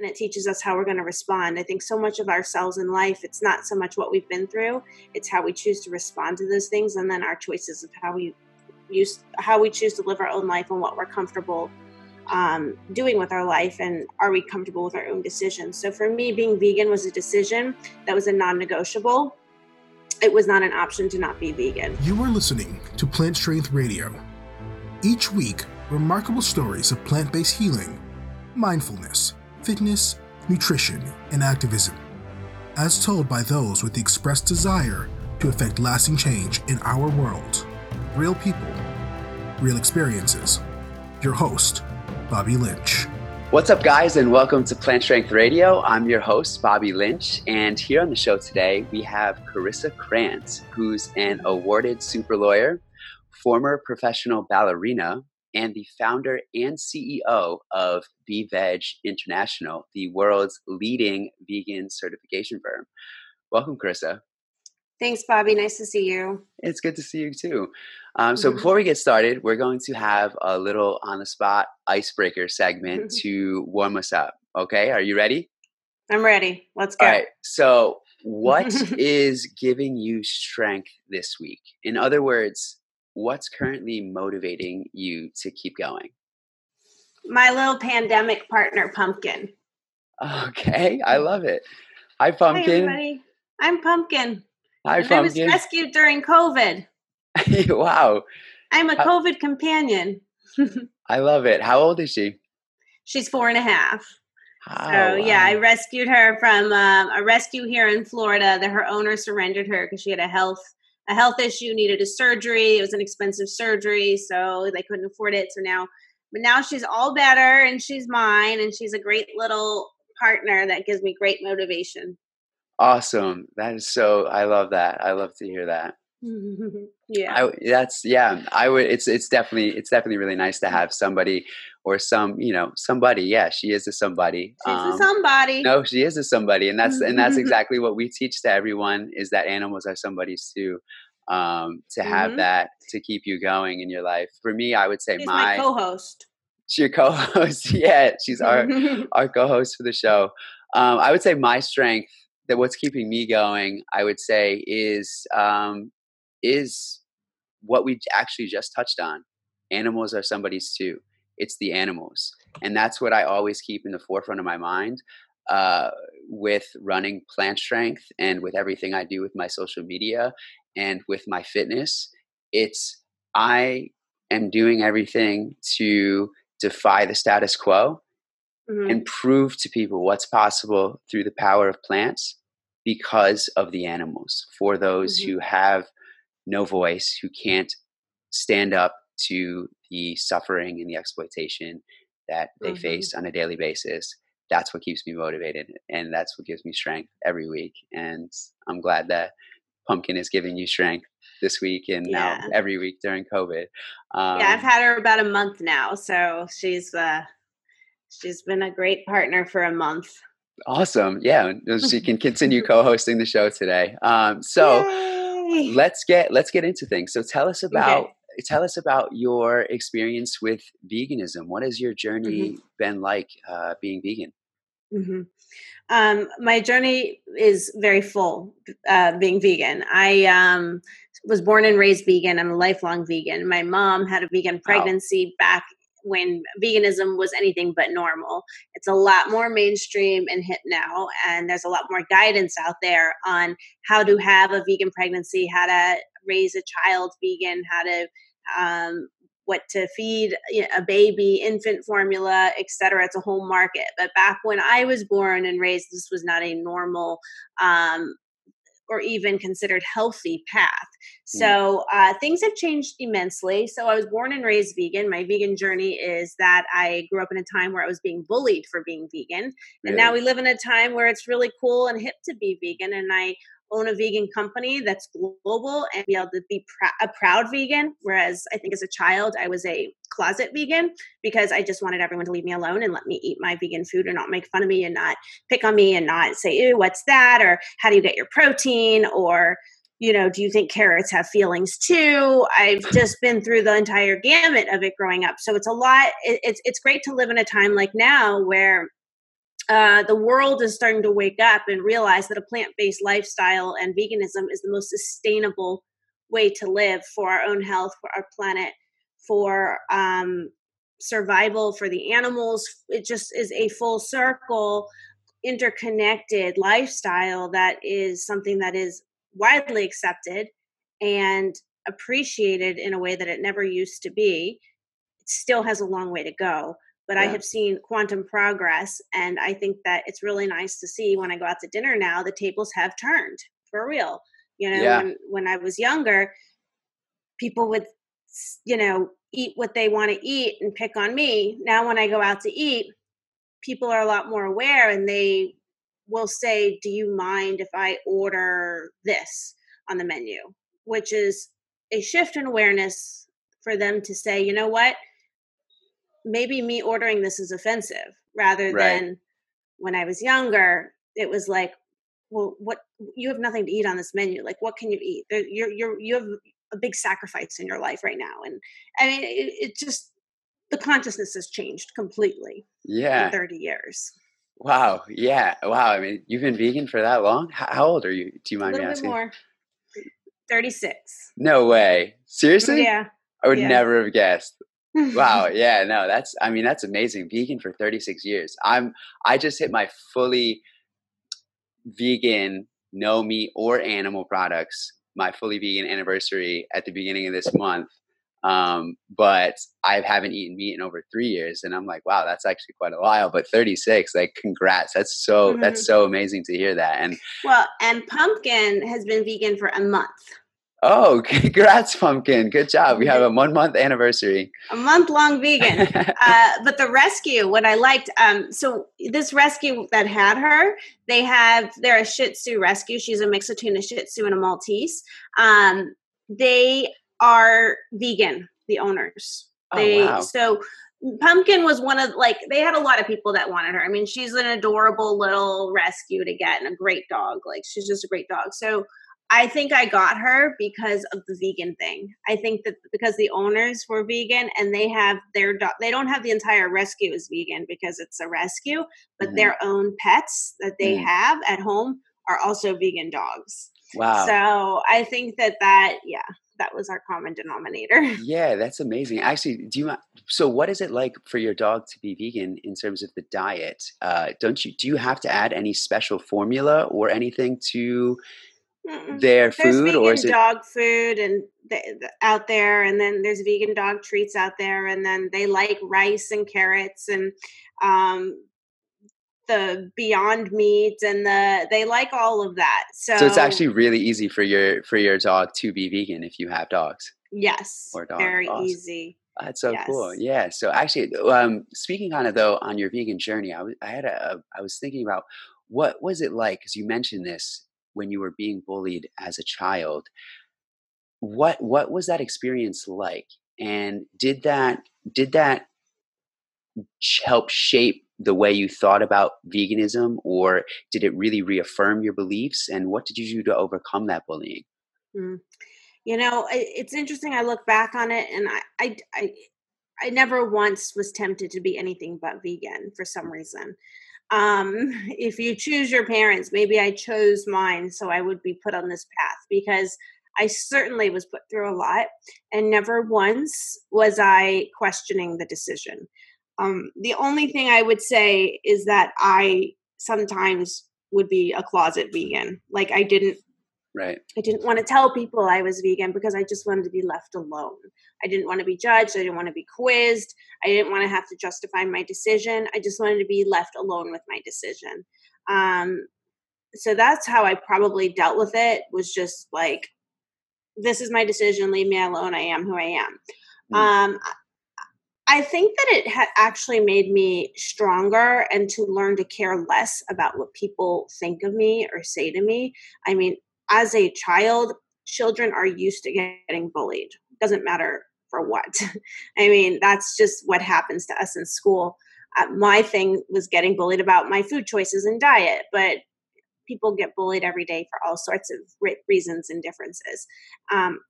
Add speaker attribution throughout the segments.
Speaker 1: and it teaches us how we're going to respond. I think so much of ourselves in life, it's not so much what we've been through, it's how we choose to respond to those things and then our choices of how we use how we choose to live our own life and what we're comfortable um, doing with our life and are we comfortable with our own decisions. So for me, being vegan was a decision that was a non negotiable. It was not an option to not be vegan.
Speaker 2: You are listening to Plant Strength Radio. Each week, remarkable stories of plant based healing, mindfulness, fitness, nutrition, and activism, as told by those with the expressed desire to effect lasting change in our world. Real people, real experiences. Your host, Bobby Lynch.
Speaker 3: What's up, guys, and welcome to Plant Strength Radio. I'm your host, Bobby Lynch, and here on the show today we have Carissa Kranz, who's an awarded super lawyer, former professional ballerina, and the founder and CEO of BeVeg International, the world's leading vegan certification firm. Welcome, Carissa.
Speaker 1: Thanks, Bobby. Nice to see you.
Speaker 3: It's good to see you too. Um, so, mm-hmm. before we get started, we're going to have a little on the spot icebreaker segment to warm us up. Okay, are you ready?
Speaker 1: I'm ready. Let's go.
Speaker 3: All right. So, what is giving you strength this week? In other words, what's currently motivating you to keep going?
Speaker 1: My little pandemic partner, Pumpkin.
Speaker 3: Okay, I love it. Hi, Pumpkin. Hi,
Speaker 1: everybody. I'm Pumpkin.
Speaker 3: Hi, Pumpkin. I
Speaker 1: was rescued during COVID.
Speaker 3: wow.
Speaker 1: I'm a COVID companion.
Speaker 3: I love it. How old is she?
Speaker 1: She's four and a half. Oh, so wow. yeah, I rescued her from um, a rescue here in Florida. That her owner surrendered her because she had a health a health issue, needed a surgery. It was an expensive surgery, so they couldn't afford it. So now, but now she's all better, and she's mine, and she's a great little partner that gives me great motivation.
Speaker 3: Awesome. That is so I love that. I love to hear that.
Speaker 1: yeah.
Speaker 3: I, that's yeah, I would it's it's definitely it's definitely really nice to have somebody or some, you know, somebody. Yeah, she is a somebody.
Speaker 1: She's um, a somebody.
Speaker 3: No, she is a somebody and that's and that's exactly what we teach to everyone is that animals are somebody's too. Um, to have mm-hmm. that to keep you going in your life. For me, I would say
Speaker 1: she's
Speaker 3: my,
Speaker 1: my co-host.
Speaker 3: She's your co-host. yeah, she's our our co-host for the show. Um, I would say my strength that what's keeping me going, I would say, is um, is what we actually just touched on. Animals are somebody's too. It's the animals, and that's what I always keep in the forefront of my mind uh, with running plant strength and with everything I do with my social media and with my fitness. It's I am doing everything to defy the status quo mm-hmm. and prove to people what's possible through the power of plants because of the animals for those mm-hmm. who have no voice who can't stand up to the suffering and the exploitation that they mm-hmm. face on a daily basis that's what keeps me motivated and that's what gives me strength every week and i'm glad that pumpkin is giving you strength this week and yeah. now every week during covid
Speaker 1: um, yeah i've had her about a month now so she's uh she's been a great partner for a month
Speaker 3: Awesome. Yeah. She can continue co-hosting the show today. Um, so Yay. let's get let's get into things. So tell us about okay. tell us about your experience with veganism. What has your journey mm-hmm. been like uh, being vegan?
Speaker 1: Mm-hmm. Um, my journey is very full uh, being vegan. I um, was born and raised vegan. I'm a lifelong vegan. My mom had a vegan pregnancy wow. back when veganism was anything but normal. It's a lot more mainstream and hip now, and there's a lot more guidance out there on how to have a vegan pregnancy, how to raise a child vegan, how to um, what to feed a baby, infant formula, etc. It's a whole market. But back when I was born and raised, this was not a normal um, or even considered healthy path. So uh, things have changed immensely. So I was born and raised vegan. My vegan journey is that I grew up in a time where I was being bullied for being vegan, and really? now we live in a time where it's really cool and hip to be vegan. And I own a vegan company that's global and be able to be pr- a proud vegan. Whereas I think as a child, I was a closet vegan because I just wanted everyone to leave me alone and let me eat my vegan food and not make fun of me and not pick on me and not say, ew, what's that? Or how do you get your protein? Or, you know, do you think carrots have feelings too? I've just been through the entire gamut of it growing up. So it's a lot. It, it's, it's great to live in a time like now where uh, the world is starting to wake up and realize that a plant-based lifestyle and veganism is the most sustainable way to live for our own health for our planet for um, survival for the animals. It just is a full circle interconnected lifestyle that is something that is widely accepted and appreciated in a way that it never used to be. It still has a long way to go but yeah. I have seen quantum progress. And I think that it's really nice to see when I go out to dinner now, the tables have turned for real. You know, yeah. when, when I was younger, people would, you know, eat what they want to eat and pick on me. Now, when I go out to eat, people are a lot more aware and they will say, Do you mind if I order this on the menu? Which is a shift in awareness for them to say, You know what? Maybe me ordering this is offensive rather right. than when I was younger, it was like, well, what you have nothing to eat on this menu. Like, what can you eat? You're you're you have a big sacrifice in your life right now, and I mean, it, it just the consciousness has changed completely.
Speaker 3: Yeah,
Speaker 1: in thirty years.
Speaker 3: Wow. Yeah. Wow. I mean, you've been vegan for that long. How, old are you? Do you mind
Speaker 1: me
Speaker 3: asking?
Speaker 1: more. Thirty six.
Speaker 3: No way. Seriously?
Speaker 1: Yeah.
Speaker 3: I would
Speaker 1: yeah.
Speaker 3: never have guessed wow yeah no that's i mean that's amazing vegan for 36 years i'm i just hit my fully vegan no meat or animal products my fully vegan anniversary at the beginning of this month um, but I haven't eaten meat in over three years, and I'm like, wow, that's actually quite a while. But 36, like, congrats! That's so mm-hmm. that's so amazing to hear that. And
Speaker 1: well, and Pumpkin has been vegan for a month.
Speaker 3: Oh, congrats, Pumpkin. Good job. We have a one month anniversary.
Speaker 1: A month long vegan. uh, but the rescue, what I liked, um, so this rescue that had her, they have, they're a Shih Tzu rescue. She's a mix between a Shih Tzu and a Maltese. Um, they are vegan, the owners.
Speaker 3: Oh,
Speaker 1: they,
Speaker 3: oh, wow.
Speaker 1: So Pumpkin was one of like they had a lot of people that wanted her. I mean, she's an adorable little rescue to get and a great dog. Like she's just a great dog. So I think I got her because of the vegan thing. I think that because the owners were vegan and they have their dog, they don't have the entire rescue as vegan because it's a rescue, but mm-hmm. their own pets that they mm have at home are also vegan dogs.
Speaker 3: Wow.
Speaker 1: So I think that that, yeah, that was our common denominator.
Speaker 3: Yeah, that's amazing. Actually, do you so what is it like for your dog to be vegan in terms of the diet? Uh, don't you do you have to add any special formula or anything to
Speaker 1: Mm-mm.
Speaker 3: their
Speaker 1: there's
Speaker 3: food or is it
Speaker 1: dog food and out there and then there's vegan dog treats out there and then they like rice and carrots and um the beyond meat and the they like all of that so,
Speaker 3: so it's actually really easy for your for your dog to be vegan if you have dogs
Speaker 1: yes
Speaker 3: or dogs.
Speaker 1: very
Speaker 3: awesome.
Speaker 1: easy
Speaker 3: that's so
Speaker 1: yes.
Speaker 3: cool. Yeah. So actually, um, speaking kind of though, on your vegan journey, I was I had a I was thinking about what was it like because you mentioned this when you were being bullied as a child. What what was that experience like? And did that did that help shape the way you thought about veganism or did it really reaffirm your beliefs and what did you do to overcome that bullying
Speaker 1: mm. you know it's interesting i look back on it and I, I i i never once was tempted to be anything but vegan for some reason um, if you choose your parents, maybe I chose mine so I would be put on this path because I certainly was put through a lot and never once was I questioning the decision. Um, the only thing I would say is that I sometimes would be a closet vegan. Like I didn't
Speaker 3: Right.
Speaker 1: I didn't want to tell people I was vegan because I just wanted to be left alone. I didn't want to be judged. I didn't want to be quizzed. I didn't want to have to justify my decision. I just wanted to be left alone with my decision. Um, so that's how I probably dealt with it. Was just like, this is my decision. Leave me alone. I am who I am. Mm. Um, I think that it had actually made me stronger and to learn to care less about what people think of me or say to me. I mean, as a child, children are used to getting bullied. Doesn't matter for what. I mean, that's just what happens to us in school. Uh, my thing was getting bullied about my food choices and diet, but people get bullied every day for all sorts of reasons and differences. Um,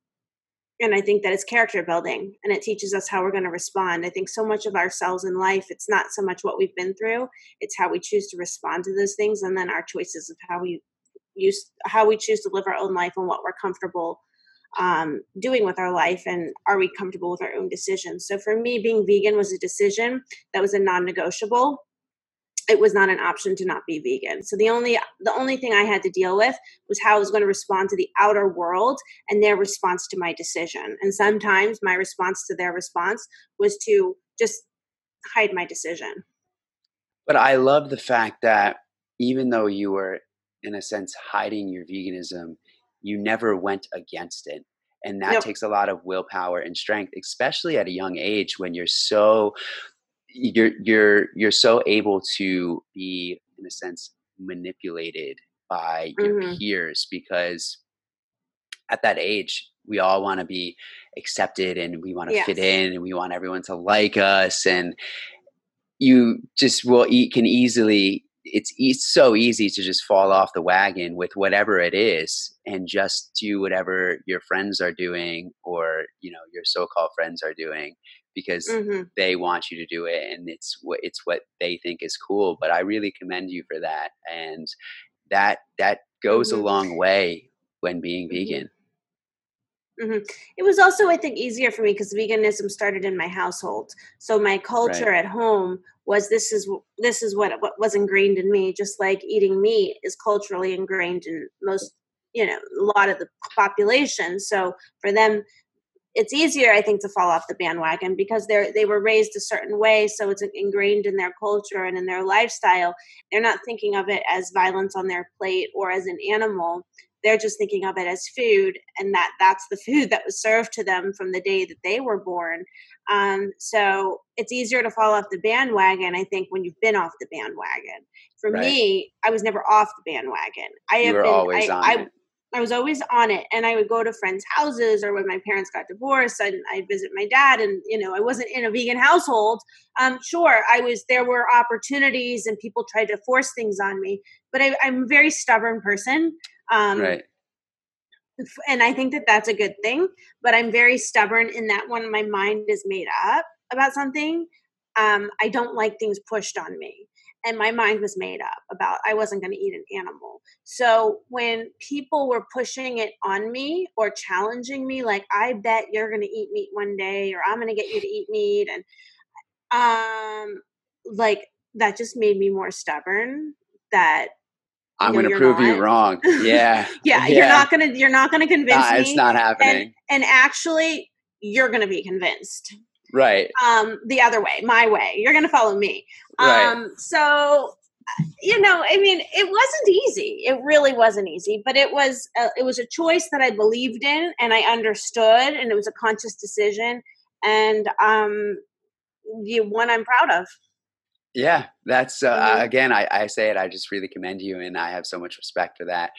Speaker 1: and I think that it's character building and it teaches us how we're going to respond. I think so much of ourselves in life, it's not so much what we've been through, it's how we choose to respond to those things and then our choices of how we use how we choose to live our own life and what we're comfortable um, doing with our life and are we comfortable with our own decisions. So for me, being vegan was a decision that was a non-negotiable it was not an option to not be vegan. So the only the only thing I had to deal with was how I was going to respond to the outer world and their response to my decision. And sometimes my response to their response was to just hide my decision.
Speaker 3: But I love the fact that even though you were in a sense hiding your veganism, you never went against it. And that takes a lot of willpower and strength, especially at a young age when you're so you're you're you're so able to be in a sense manipulated by your mm-hmm. peers because at that age we all want to be accepted and we want to yes. fit in and we want everyone to like us and you just will eat can easily it's, it's so easy to just fall off the wagon with whatever it is and just do whatever your friends are doing or you know your so-called friends are doing because mm-hmm. they want you to do it and it's what it's what they think is cool but i really commend you for that and that that goes mm-hmm. a long way when being mm-hmm. vegan
Speaker 1: mm-hmm. It was also, I think, easier for me because veganism started in my household. So my culture right. at home was this is this is what what was ingrained in me. Just like eating meat is culturally ingrained in most, you know, a lot of the population. So for them, it's easier i think to fall off the bandwagon because they're they were raised a certain way so it's ingrained in their culture and in their lifestyle they're not thinking of it as violence on their plate or as an animal they're just thinking of it as food and that that's the food that was served to them from the day that they were born um, so it's easier to fall off the bandwagon i think when you've been off the bandwagon for right. me i was never off the bandwagon i
Speaker 3: you
Speaker 1: have
Speaker 3: been
Speaker 1: always
Speaker 3: I, on
Speaker 1: I,
Speaker 3: it.
Speaker 1: I was always on it and I would go to friends' houses or when my parents got divorced and I'd visit my dad and you know I wasn't in a vegan household. Um sure I was there were opportunities and people tried to force things on me, but I, am a very stubborn person. Um
Speaker 3: right.
Speaker 1: and I think that that's a good thing, but I'm very stubborn in that when my mind is made up about something, um I don't like things pushed on me and my mind was made up about I wasn't going to eat an animal. So when people were pushing it on me or challenging me, like I bet you're going to eat meat one day, or I'm going to get you to eat meat, and um, like that just made me more stubborn. That
Speaker 3: I'm going to prove not. you wrong. Yeah.
Speaker 1: yeah, yeah, you're not going to you're not going to convince nah, me.
Speaker 3: It's not happening.
Speaker 1: And, and actually, you're going to be convinced
Speaker 3: right
Speaker 1: um the other way my way you're gonna follow me right. um so you know i mean it wasn't easy it really wasn't easy but it was a, it was a choice that i believed in and i understood and it was a conscious decision and um the one i'm proud of
Speaker 3: yeah, that's uh, mm-hmm. again. I, I say it. I just really commend you, and I have so much respect for that,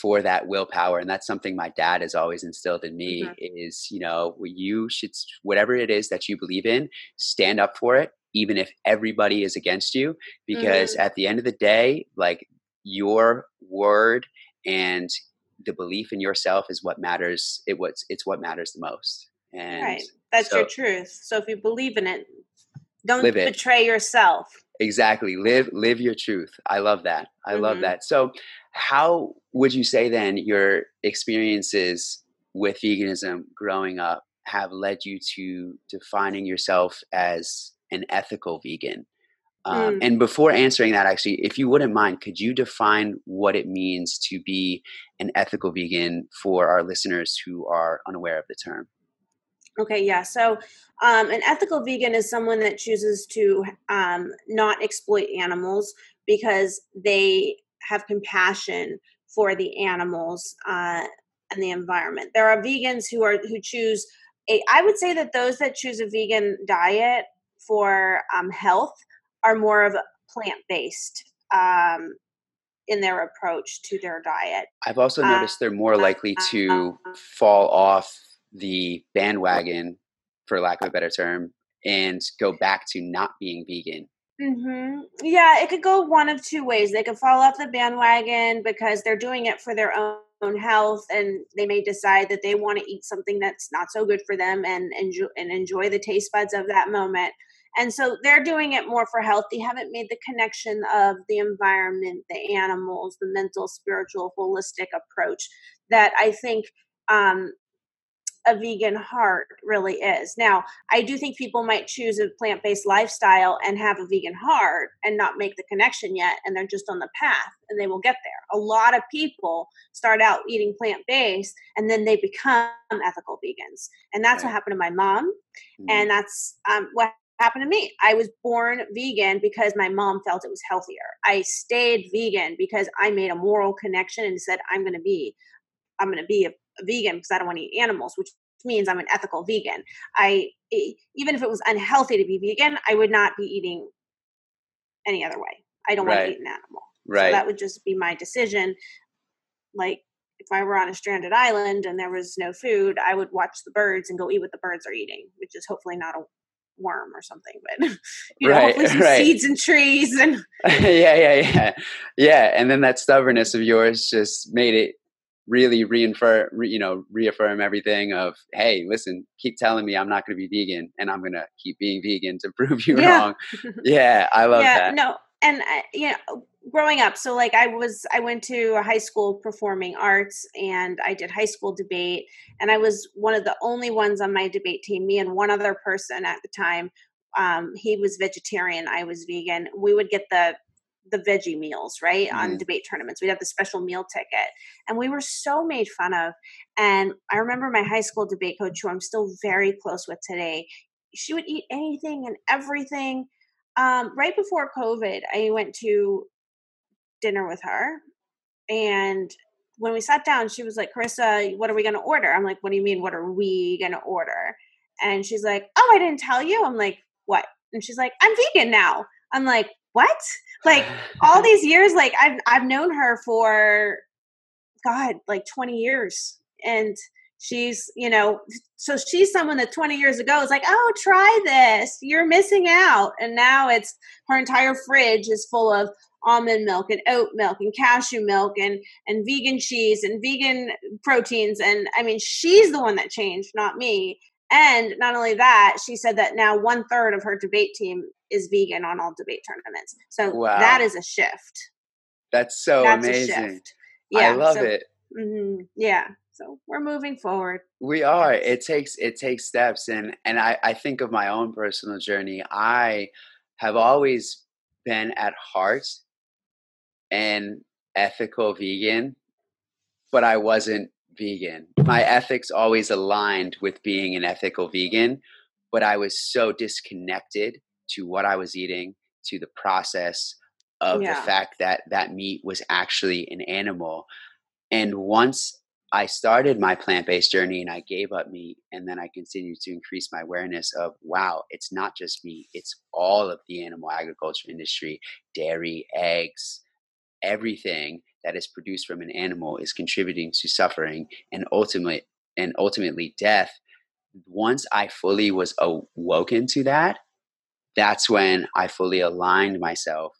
Speaker 3: for that willpower, and that's something my dad has always instilled in me. Mm-hmm. Is you know you should whatever it is that you believe in, stand up for it, even if everybody is against you, because mm-hmm. at the end of the day, like your word and the belief in yourself is what matters. It was it's what matters the most. And
Speaker 1: right, that's so, your truth. So if you believe in it, don't live betray it. yourself.
Speaker 3: Exactly. Live live your truth. I love that. I mm-hmm. love that. So how would you say then your experiences with veganism growing up have led you to defining yourself as an ethical vegan? Um, mm. And before answering that, actually, if you wouldn't mind, could you define what it means to be an ethical vegan for our listeners who are unaware of the term?
Speaker 1: Okay, yeah. So, um, an ethical vegan is someone that chooses to um, not exploit animals because they have compassion for the animals uh, and the environment. There are vegans who are who choose a. I would say that those that choose a vegan diet for um, health are more of plant based um, in their approach to their diet.
Speaker 3: I've also noticed they're more likely uh, to fall off the bandwagon, for lack of a better term, and go back to not being vegan.
Speaker 1: Mm-hmm. Yeah, it could go one of two ways. They could fall off the bandwagon because they're doing it for their own health and they may decide that they want to eat something that's not so good for them and enjoy and enjoy the taste buds of that moment and so they're doing it more for health they haven't made the connection of the environment the animals the mental spiritual holistic approach that i think um, a vegan heart really is. Now, I do think people might choose a plant based lifestyle and have a vegan heart and not make the connection yet, and they're just on the path and they will get there. A lot of people start out eating plant based and then they become ethical vegans. And that's right. what happened to my mom. Mm-hmm. And that's um, what happened to me. I was born vegan because my mom felt it was healthier. I stayed vegan because I made a moral connection and said, I'm going to be. I'm going to be a vegan because I don't want to eat animals, which means I'm an ethical vegan. I even if it was unhealthy to be vegan, I would not be eating any other way. I don't right. want to eat an animal. Right. So that would just be my decision. Like if I were on a stranded island and there was no food, I would watch the birds and go eat what the birds are eating, which is hopefully not a worm or something, but you know, right, right. seeds and trees and
Speaker 3: yeah, yeah, yeah, yeah. And then that stubbornness of yours just made it really reaffirm, re, you know, reaffirm everything of, hey, listen, keep telling me I'm not going to be vegan, and I'm going to keep being vegan to prove you yeah. wrong. yeah, I love yeah, that.
Speaker 1: No, and uh, you know, growing up, so like I was, I went to a high school performing arts, and I did high school debate, and I was one of the only ones on my debate team. Me and one other person at the time. Um, he was vegetarian. I was vegan. We would get the the veggie meals, right? Mm-hmm. On debate tournaments. We'd have the special meal ticket. And we were so made fun of. And I remember my high school debate coach, who I'm still very close with today, she would eat anything and everything. Um, right before COVID, I went to dinner with her. And when we sat down, she was like, Carissa, what are we going to order? I'm like, what do you mean? What are we going to order? And she's like, oh, I didn't tell you. I'm like, what? And she's like, I'm vegan now. I'm like, what? Like all these years, like I've I've known her for God, like 20 years. And she's, you know, so she's someone that 20 years ago was like, oh, try this. You're missing out. And now it's her entire fridge is full of almond milk and oat milk and cashew milk and and vegan cheese and vegan proteins and i mean she's the one that changed not me and not only that, she said that now one third of her debate team is vegan on all debate tournaments. So wow. that is a shift.
Speaker 3: That's so That's amazing. Yeah, I love so, it.
Speaker 1: Mm-hmm, yeah. So we're moving forward.
Speaker 3: We are. It takes it takes steps, and and I I think of my own personal journey. I have always been at heart an ethical vegan, but I wasn't vegan. My ethics always aligned with being an ethical vegan, but I was so disconnected to what I was eating, to the process of yeah. the fact that that meat was actually an animal. And once I started my plant based journey and I gave up meat, and then I continued to increase my awareness of wow, it's not just meat, it's all of the animal agriculture industry, dairy, eggs, everything that is produced from an animal is contributing to suffering and ultimately and ultimately death. Once i fully was awoken to that that's when i fully aligned myself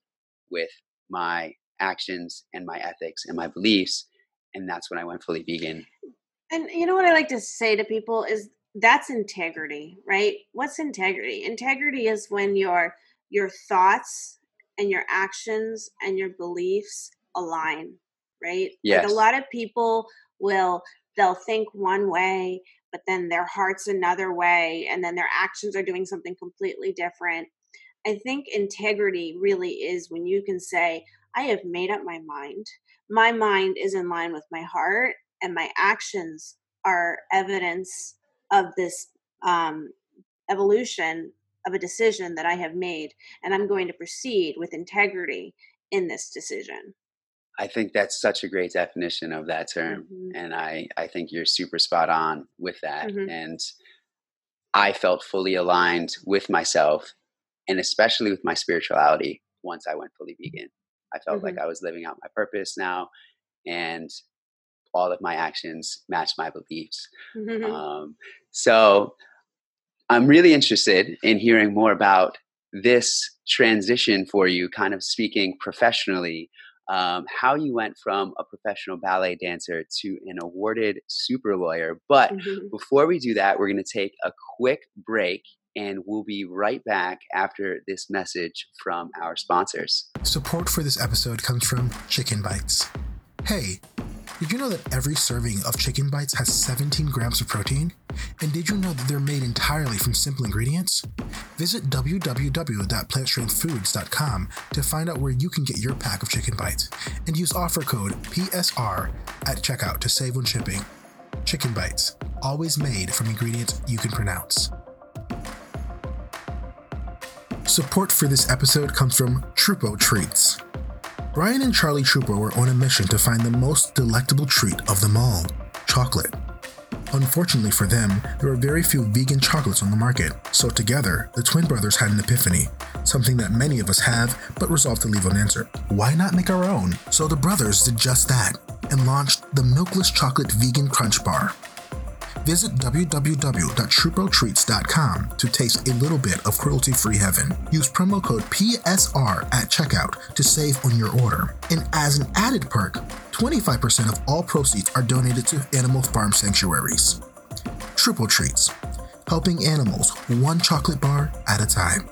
Speaker 3: with my actions and my ethics and my beliefs and that's when i went fully vegan.
Speaker 1: And you know what i like to say to people is that's integrity right? What's integrity? Integrity is when your your thoughts and your actions and your beliefs align, right? Yes. Like a lot of people will they'll think one way, but then their heart's another way, and then their actions are doing something completely different. I think integrity really is when you can say, I have made up my mind. My mind is in line with my heart, and my actions are evidence of this um, evolution of a decision that I have made, and I'm going to proceed with integrity in this decision.
Speaker 3: I think that's such a great definition of that term. Mm-hmm. And I, I think you're super spot on with that. Mm-hmm. And I felt fully aligned with myself and especially with my spirituality once I went fully vegan. I felt mm-hmm. like I was living out my purpose now and all of my actions match my beliefs. Mm-hmm. Um, so I'm really interested in hearing more about this transition for you, kind of speaking professionally um, how you went from a professional ballet dancer to an awarded super lawyer. But mm-hmm. before we do that, we're going to take a quick break and we'll be right back after this message from our sponsors.
Speaker 2: Support for this episode comes from Chicken Bites. Hey, did you know that every serving of chicken bites has 17 grams of protein? And did you know that they're made entirely from simple ingredients? Visit www.plantstrengthfoods.com to find out where you can get your pack of chicken bites and use offer code PSR at checkout to save on shipping. Chicken bites, always made from ingredients you can pronounce. Support for this episode comes from Trupo Treats. Brian and Charlie Trooper were on a mission to find the most delectable treat of them all chocolate. Unfortunately for them, there were very few vegan chocolates on the market, so together, the twin brothers had an epiphany, something that many of us have but resolved to leave unanswered. Why not make our own? So the brothers did just that and launched the Milkless Chocolate Vegan Crunch Bar. Visit www.truprotreats.com to taste a little bit of cruelty free heaven. Use promo code PSR at checkout to save on your order. And as an added perk, 25% of all proceeds are donated to animal farm sanctuaries. Triple Treats, helping animals one chocolate bar at a time.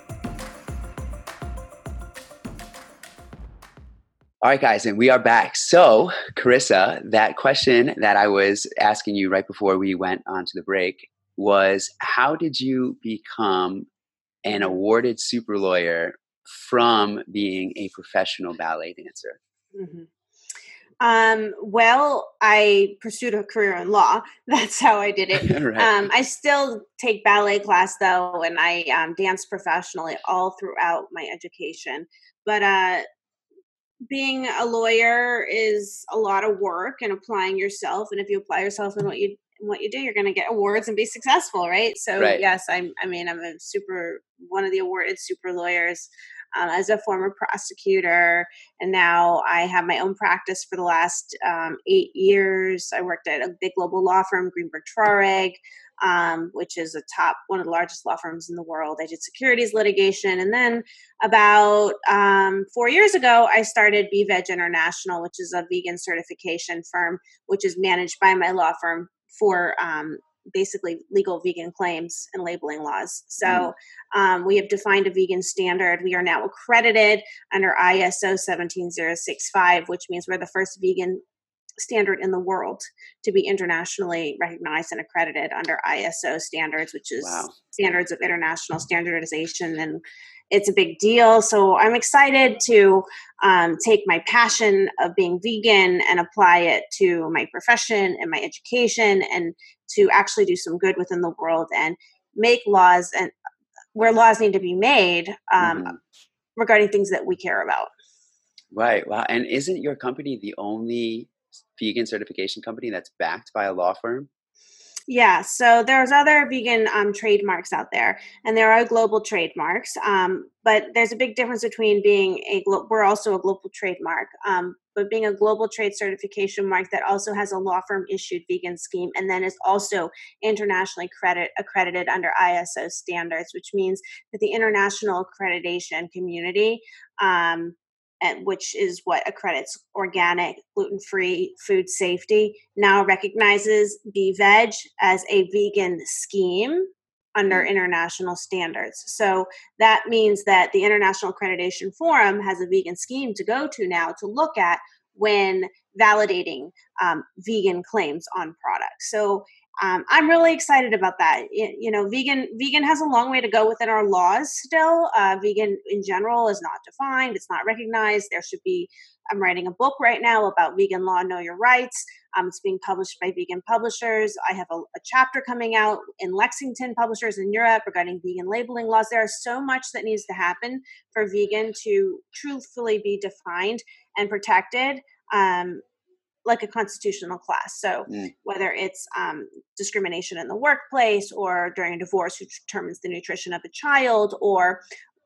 Speaker 3: All right, guys, and we are back. So, Carissa, that question that I was asking you right before we went on to the break was how did you become an awarded super lawyer from being a professional ballet dancer?
Speaker 1: Mm-hmm. Um, well, I pursued a career in law. That's how I did it. right. um, I still take ballet class though, and I um, dance professionally all throughout my education. But uh, being a lawyer is a lot of work and applying yourself and if you apply yourself in what you what you do you're going to get awards and be successful right? So right. yes i'm i mean i'm a super one of the awarded super lawyers um, as a former prosecutor and now i have my own practice for the last um, eight years. I worked at a big global law firm greenberg traurig um, which is a top one of the largest law firms in the world. I did securities litigation, and then about um, four years ago, I started BeVeg International, which is a vegan certification firm, which is managed by my law firm for um, basically legal vegan claims and labeling laws. So mm. um, we have defined a vegan standard. We are now accredited under ISO 17065, which means we're the first vegan standard in the world to be internationally recognized and accredited under ISO standards, which is wow. standards of international standardization. And it's a big deal. So I'm excited to um, take my passion of being vegan and apply it to my profession and my education and to actually do some good within the world and make laws and where laws need to be made um, mm-hmm. regarding things that we care about.
Speaker 3: Right. Wow. And isn't your company the only vegan certification company that's backed by a law firm?
Speaker 1: Yeah, so there's other vegan um, trademarks out there, and there are global trademarks. Um, but there's a big difference between being a glo- we're also a global trademark, um, but being a global trade certification mark that also has a law firm issued vegan scheme, and then is also internationally credit accredited under ISO standards, which means that the international accreditation community um, and which is what accredits organic, gluten free food safety, now recognizes Be Veg as a vegan scheme under mm. international standards. So that means that the International Accreditation Forum has a vegan scheme to go to now to look at when validating um, vegan claims on products. So um, I'm really excited about that. You, you, know, vegan vegan has a long way to go within our laws. Still, uh, vegan in general is not defined. It's not recognized. There should be. I'm writing a book right now about vegan law, know your rights. Um, it's being published by vegan publishers. I have a, a chapter coming out in Lexington Publishers in Europe regarding vegan labeling laws. There is so much that needs to happen for vegan to truthfully be defined and protected. Um, like a constitutional class. So mm. whether it's um, discrimination in the workplace or during a divorce, who determines the nutrition of a child, or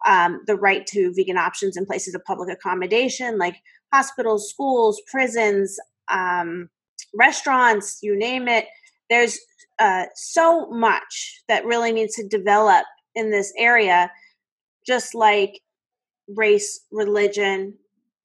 Speaker 1: um, the right to vegan options in places of public accommodation like hospitals, schools, prisons, um, restaurants, you name it. There's uh, so much that really needs to develop in this area, just like race, religion,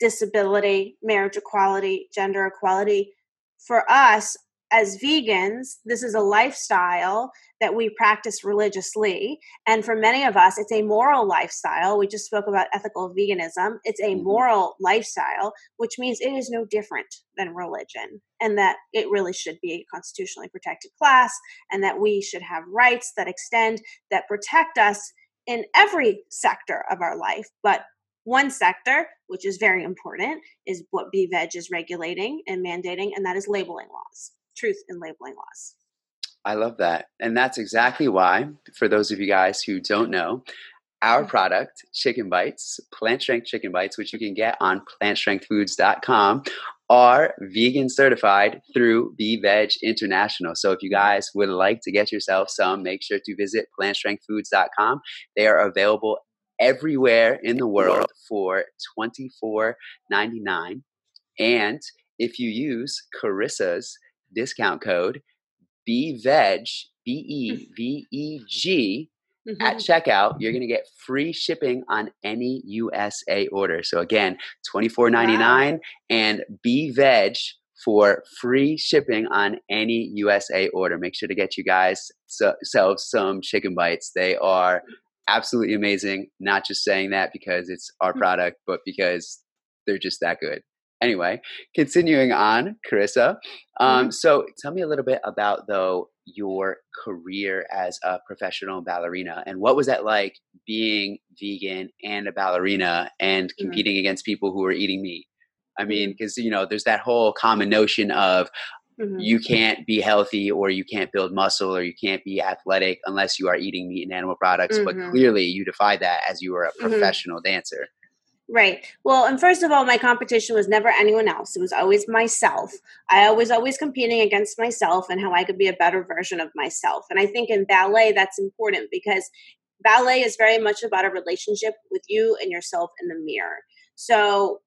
Speaker 1: disability, marriage equality, gender equality. For us, as vegans, this is a lifestyle that we practice religiously. And for many of us, it's a moral lifestyle. We just spoke about ethical veganism. It's a mm-hmm. moral lifestyle, which means it is no different than religion, and that it really should be a constitutionally protected class, and that we should have rights that extend, that protect us in every sector of our life. But one sector, which is very important, is what BeVeg is regulating and mandating, and that is labeling laws truth in labeling laws.
Speaker 3: I love that. And that's exactly why, for those of you guys who don't know, our mm-hmm. product, Chicken Bites, plant strength chicken bites, which you can get on plantstrengthfoods.com, are vegan certified through BeVeg International. So if you guys would like to get yourself some, make sure to visit plantstrengthfoods.com. They are available everywhere in the world for $24.99. And if you use Carissa's discount code BVEG, B E V E G, mm-hmm. at checkout, you're going to get free shipping on any USA order. So again, twenty four ninety nine wow. and BVEG for free shipping on any USA order. Make sure to get you guys so, some chicken bites. They are absolutely amazing. Not just saying that because it's our mm. product, but because they're just that good. Anyway, continuing on, Carissa. Um, mm-hmm. So tell me a little bit about, though, your career as a professional ballerina and what was that like being vegan and a ballerina and mm-hmm. competing mm-hmm. against people who were eating meat? I mean, because, mm-hmm. you know, there's that whole common notion of, Mm-hmm. You can't be healthy or you can't build muscle or you can't be athletic unless you are eating meat and animal products. Mm-hmm. But clearly, you defy that as you were a mm-hmm. professional mm-hmm. dancer.
Speaker 1: Right. Well, and first of all, my competition was never anyone else. It was always myself. I was always competing against myself and how I could be a better version of myself. And I think in ballet, that's important because ballet is very much about a relationship with you and yourself in the mirror. So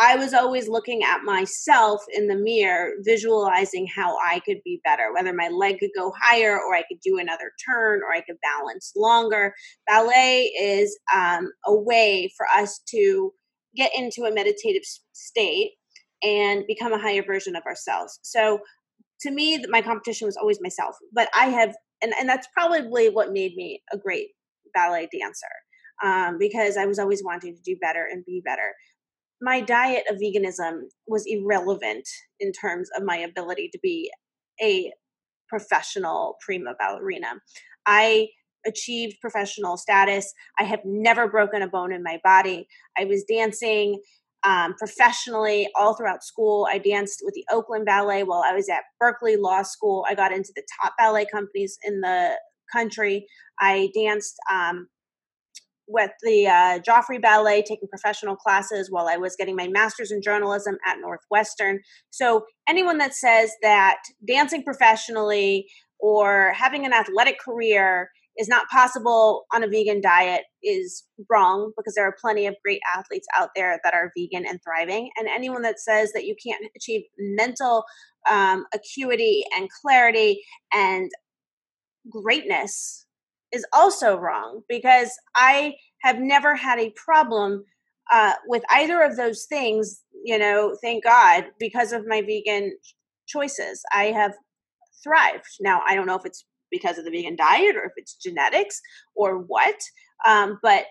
Speaker 1: I was always looking at myself in the mirror, visualizing how I could be better, whether my leg could go higher or I could do another turn or I could balance longer. Ballet is um, a way for us to get into a meditative state and become a higher version of ourselves. So to me, my competition was always myself, but I have, and, and that's probably what made me a great ballet dancer. Um, because I was always wanting to do better and be better my diet of veganism was irrelevant in terms of my ability to be a professional prima ballerina. I achieved professional status. I have never broken a bone in my body. I was dancing um, professionally all throughout school. I danced with the Oakland Ballet while I was at Berkeley Law School. I got into the top ballet companies in the country. I danced um, with the uh, Joffrey Ballet, taking professional classes while I was getting my master's in journalism at Northwestern. So, anyone that says that dancing professionally or having an athletic career is not possible on a vegan diet is wrong because there are plenty of great athletes out there that are vegan and thriving. And anyone that says that you can't achieve mental um, acuity and clarity and greatness is also wrong because I have never had a problem uh, with either of those things. You know, thank God because of my vegan choices, I have thrived. Now, I don't know if it's because of the vegan diet or if it's genetics or what, um, but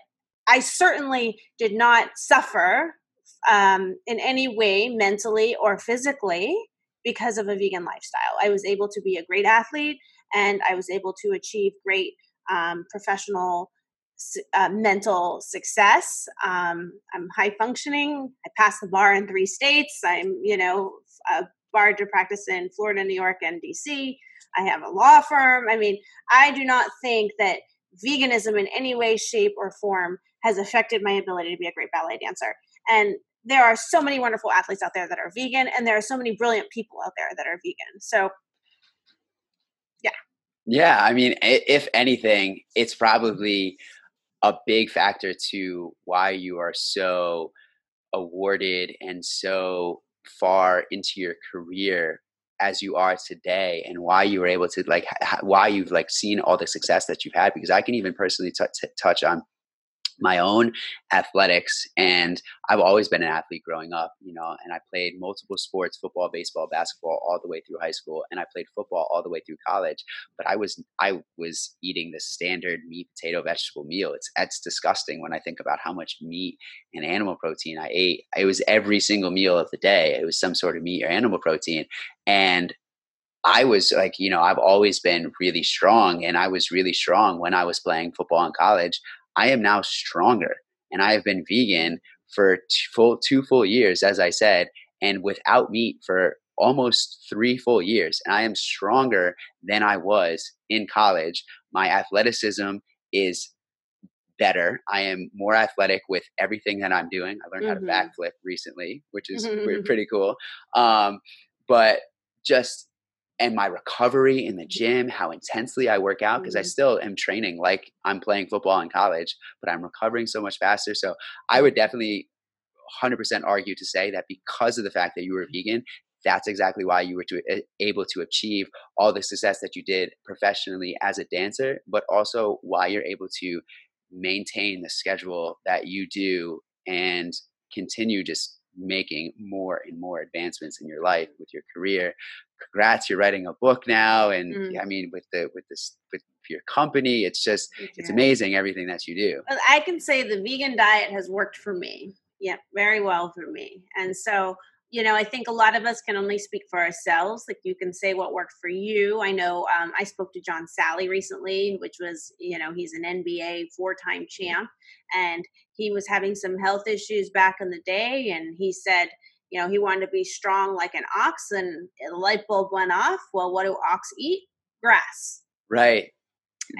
Speaker 1: I certainly did not suffer um, in any way, mentally or physically, because of a vegan lifestyle. I was able to be a great athlete and I was able to achieve great um, professional uh, mental success. Um, I'm high functioning. I passed the bar in three states. I'm, you know, a bar to practice in Florida, New York, and DC. I have a law firm. I mean, I do not think that veganism in any way, shape, or form has affected my ability to be a great ballet dancer. And there are so many wonderful athletes out there that are vegan, and there are so many brilliant people out there that are vegan. So
Speaker 3: yeah, I mean, if anything, it's probably a big factor to why you are so awarded and so far into your career as you are today and why you were able to like why you've like seen all the success that you've had because i can even personally t- t- touch on my own athletics and i've always been an athlete growing up you know and i played multiple sports football baseball basketball all the way through high school and i played football all the way through college but i was i was eating the standard meat potato vegetable meal. It's it's disgusting when i think about how much meat and animal protein i ate. It was every single meal of the day. It was some sort of meat or animal protein and I was like, you know, I've always been really strong, and I was really strong when I was playing football in college. I am now stronger and I have been vegan for two full, two full years, as I said, and without meat for almost three full years. And I am stronger than I was in college. My athleticism is better. I am more athletic with everything that I'm doing. I learned mm-hmm. how to backflip recently, which is pretty cool. Um, but just and my recovery in the gym, how intensely I work out, because I mm-hmm. still am training like I'm playing football in college, but I'm recovering so much faster. So I would definitely 100% argue to say that because of the fact that you were vegan, that's exactly why you were to, able to achieve all the success that you did professionally as a dancer, but also why you're able to maintain the schedule that you do and continue just making more and more advancements in your life with your career congrats you're writing a book now and mm. i mean with the with this with your company it's just it's amazing everything that you do.
Speaker 1: Well, i can say the vegan diet has worked for me. Yeah very well for me. And so you know i think a lot of us can only speak for ourselves. Like you can say what worked for you. I know um, i spoke to john Salley recently which was you know he's an nba four-time champ and he was having some health issues back in the day and he said you know, he wanted to be strong like an ox, and the light bulb went off. Well, what do ox eat? Grass.
Speaker 3: Right.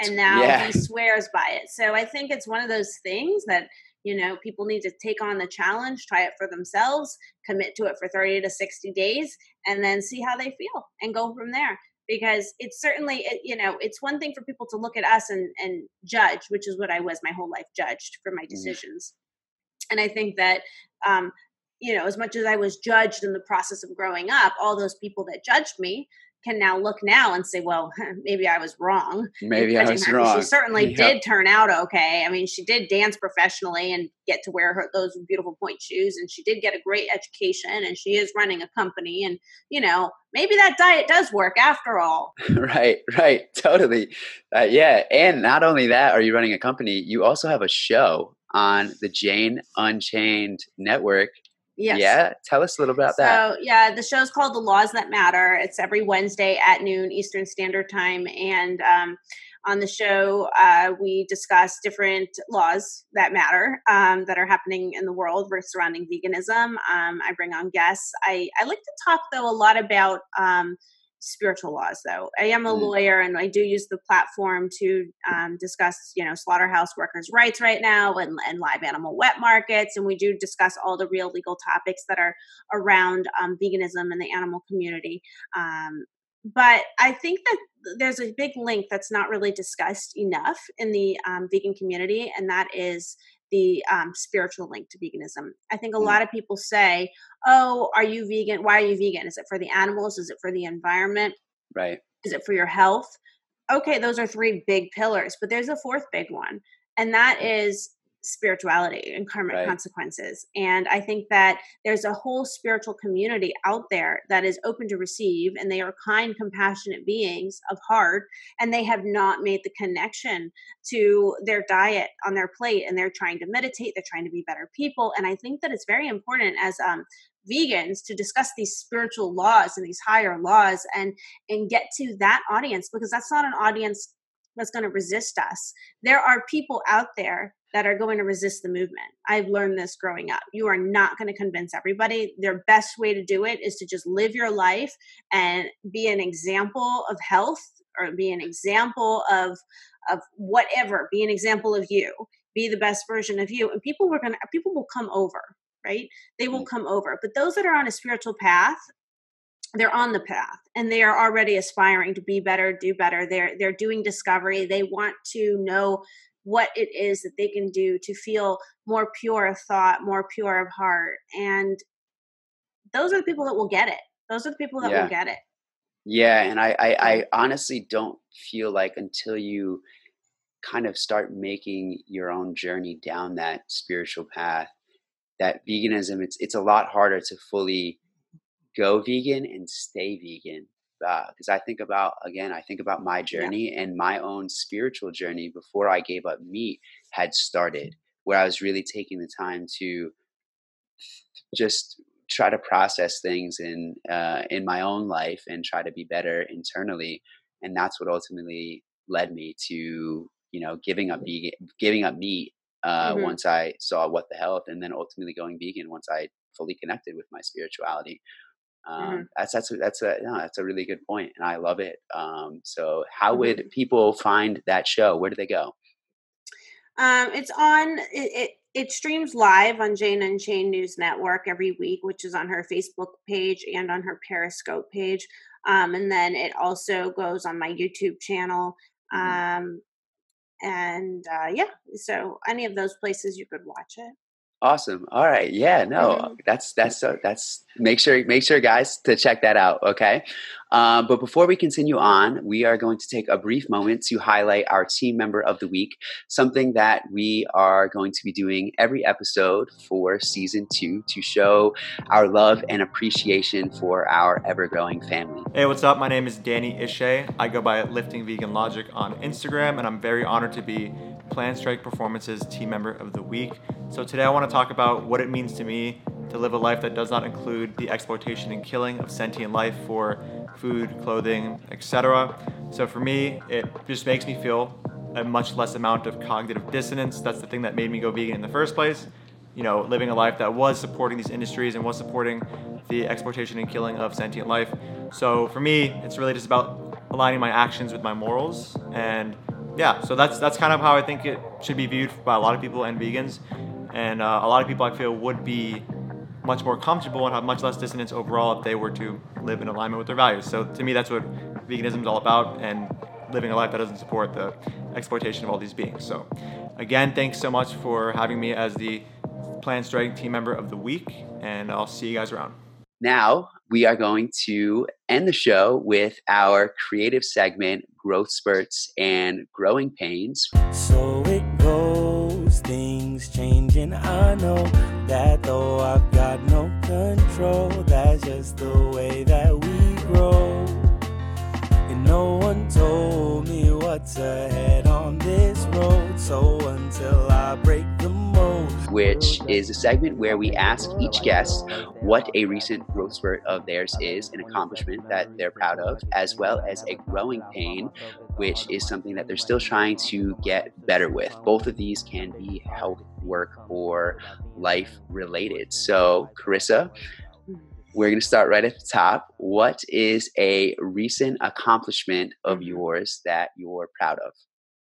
Speaker 1: And now yeah. he swears by it. So I think it's one of those things that you know people need to take on the challenge try it for themselves commit to it for 30 to 60 days and then see how they feel and go from there because it's certainly it, you know it's one thing for people to look at us and and judge which is what i was my whole life judged for my mm. decisions mm. and i think that um, you know, as much as I was judged in the process of growing up, all those people that judged me can now look now and say, well, maybe I was wrong.
Speaker 3: Maybe I was wrong.
Speaker 1: She certainly yep. did turn out okay. I mean, she did dance professionally and get to wear her those beautiful pointe shoes, and she did get a great education, and she is running a company, and you know, maybe that diet does work after all.
Speaker 3: right, right, totally. Uh, yeah, and not only that, are you running a company? You also have a show on the Jane Unchained network
Speaker 1: Yes.
Speaker 3: Yeah. Tell us a little about
Speaker 1: so,
Speaker 3: that.
Speaker 1: So, yeah, the show's called The Laws That Matter. It's every Wednesday at noon Eastern Standard Time. And um, on the show, uh, we discuss different laws that matter um, that are happening in the world surrounding veganism. Um, I bring on guests. I, I like to talk, though, a lot about um, spiritual laws though i am a mm. lawyer and i do use the platform to um, discuss you know slaughterhouse workers rights right now and, and, live animal wet markets and we do discuss all the real legal topics that are around um, veganism and the animal community um, but i think that there's a big link that's not really discussed enough in the um, vegan community and that is the um, spiritual link to veganism. I think a mm. lot of people say, "Oh, are you vegan? Why are you vegan? Is it for the animals? Is it for the environment?
Speaker 3: Right?
Speaker 1: Is it for your health?" Okay, those are three big pillars, but there's a fourth big one, and that is spirituality and karmic right. consequences. And I think that there's a whole spiritual community out there that is open to receive, and they are kind, compassionate beings of heart, and they have not made the connection to their diet on their plate, and they're trying to meditate, they're trying to be better people. And I think that it's very important as um, vegans to discuss these spiritual laws and these higher laws and and get to that audience because that's not an audience that's going to resist us. There are people out there that are going to resist the movement. I've learned this growing up. You are not going to convince everybody. Their best way to do it is to just live your life and be an example of health or be an example of of whatever, be an example of you. Be the best version of you and people were going to people will come over, right? They will come over. But those that are on a spiritual path they're on the path and they are already aspiring to be better do better they're they're doing discovery they want to know what it is that they can do to feel more pure of thought more pure of heart and those are the people that will get it. Those are the people that yeah. will get it.
Speaker 3: Yeah and I, I i honestly don't feel like until you kind of start making your own journey down that spiritual path, that veganism it's it's a lot harder to fully go vegan and stay vegan because uh, I think about again, I think about my journey yeah. and my own spiritual journey before I gave up meat had started, where I was really taking the time to just try to process things in uh, in my own life and try to be better internally, and that's what ultimately led me to you know giving up vegan, giving up meat uh, mm-hmm. once I saw what the health, and then ultimately going vegan once I fully connected with my spirituality. Mm-hmm. Um, mm-hmm. That's that's that's a no, that's a really good point, and I love it. Um, so, how mm-hmm. would people find that show? Where do they go?
Speaker 1: Um, it's on it, it, it streams live on Jane Unchained News Network every week, which is on her Facebook page and on her Periscope page. Um, and then it also goes on my YouTube channel. Mm-hmm. Um, and uh, yeah, so any of those places you could watch it.
Speaker 3: Awesome. All right. Yeah. No, mm-hmm. that's that's uh, that's make sure make sure guys to check that out. Okay. Um, but before we continue on, we are going to take a brief moment to highlight our team member of the week, something that we are going to be doing every episode for season two to show our love and appreciation for our ever growing family.
Speaker 4: Hey, what's up? My name is Danny Ishay. I go by Lifting Vegan Logic on Instagram, and I'm very honored to be Plant Strength Performance's team member of the week. So today I want to talk about what it means to me to live a life that does not include the exploitation and killing of sentient life for food, clothing, etc. So for me, it just makes me feel a much less amount of cognitive dissonance. That's the thing that made me go vegan in the first place. You know, living a life that was supporting these industries and was supporting the exploitation and killing of sentient life. So for me, it's really just about aligning my actions with my morals and yeah, so that's that's kind of how I think it should be viewed by a lot of people and vegans, and uh, a lot of people I feel would be much more comfortable and have much less dissonance overall if they were to live in alignment with their values. So to me, that's what veganism is all about, and living a life that doesn't support the exploitation of all these beings. So again, thanks so much for having me as the Plant Strength team member of the week, and I'll see you guys around.
Speaker 3: Now, we are going to end the show with our creative segment, Growth Spurts and Growing Pains.
Speaker 5: So it goes, things changing. I know that though I've got no control, that's just the way that we grow. And no one told me what's ahead on this road, so until I break
Speaker 3: which is a segment where we ask each guest what a recent growth spurt of theirs is, an accomplishment that they're proud of, as well as a growing pain, which is something that they're still trying to get better with. Both of these can be health, work, or life related. So, Carissa, mm-hmm. we're going to start right at the top. What is a recent accomplishment of mm-hmm. yours that you're proud of?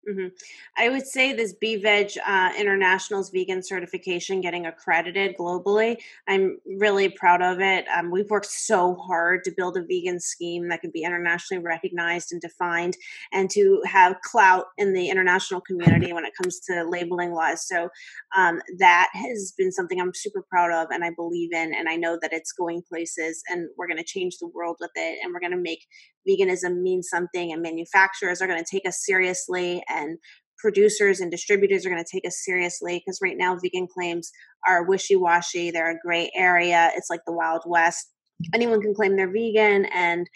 Speaker 1: Mm-hmm. I would say this BeVeg uh, International's vegan certification getting accredited globally. I'm really proud of it. Um, we've worked so hard to build a vegan scheme that can be internationally recognized and defined, and to have clout in the international community when it comes to labeling laws. So um, that has been something I'm super proud of, and I believe in, and I know that it's going places, and we're going to change the world with it, and we're going to make veganism means something, and manufacturers are going to take us seriously and producers and distributors are going to take us seriously because right now vegan claims are wishy-washy they're a gray area it's like the wild west. Anyone can claim they're vegan and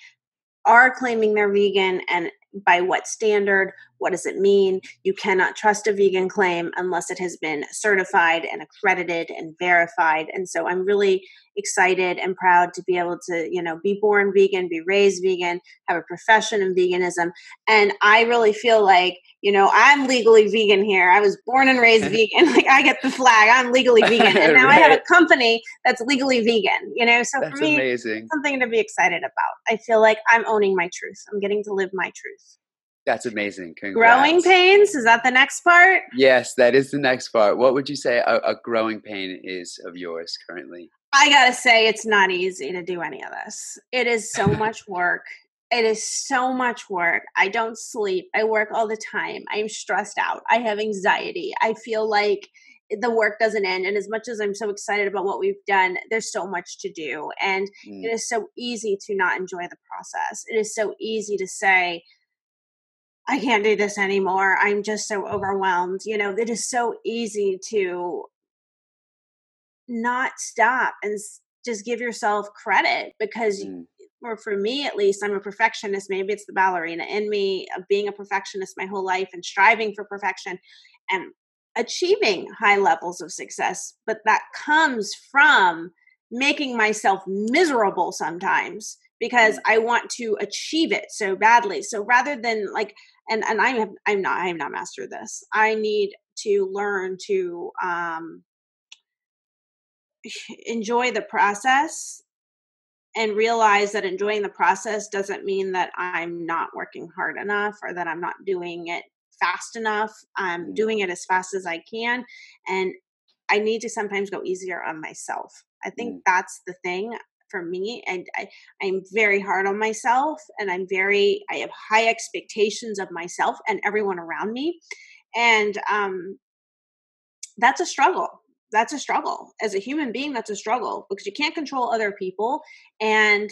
Speaker 1: are claiming they're vegan and by what standard what does it mean? You cannot trust a vegan claim unless it has been certified and accredited and verified. And so i'm really excited and proud to be able to you know be born vegan be raised vegan have a profession in veganism. And i really feel like you know i'm legally vegan here. I was born and raised vegan. Like i get the flag. I'm legally vegan. And now right. i have a company that's legally vegan you know? So
Speaker 3: that's
Speaker 1: for me
Speaker 3: amazing.
Speaker 1: something to be excited about. I feel like i'm owning my truth. I'm getting to live my truth
Speaker 3: that's amazing. Congrats.
Speaker 1: Growing pains is that the next part?
Speaker 3: Yes, that is the next part. What would you say a, a growing pain is of yours currently?
Speaker 1: I gotta say, it's not easy to do any of this. It is so much work. It is so much work. I don't sleep. I work all the time. I'm stressed out. I have anxiety. I feel like the work doesn't end. And as much as I'm so excited about what we've done, there's so much to do. And mm. it is so easy to not enjoy the process. It is so easy to say, I can't do this anymore. I'm just so overwhelmed. You know, it is so easy to not stop and just give yourself credit because mm. or for me at least i'm a perfectionist maybe it's the ballerina in me of being a perfectionist my whole life and striving for perfection and achieving high levels of success but that comes from making myself miserable sometimes because. I want to achieve it so badly. So rather than like, and and I'm I'm not I'm not master this. I need to learn to um, enjoy the process and realize that enjoying the process doesn't mean that I'm not working hard enough or that I'm not doing it fast enough. I'm doing it as fast as I can. And I need to sometimes go easier on myself. I think mm. that's the thing for me. And I, I'm very hard on myself and I'm very, I have high expectations of myself and everyone around me. And um, that's a struggle that's a struggle as a human being that's a struggle because you can't control other people and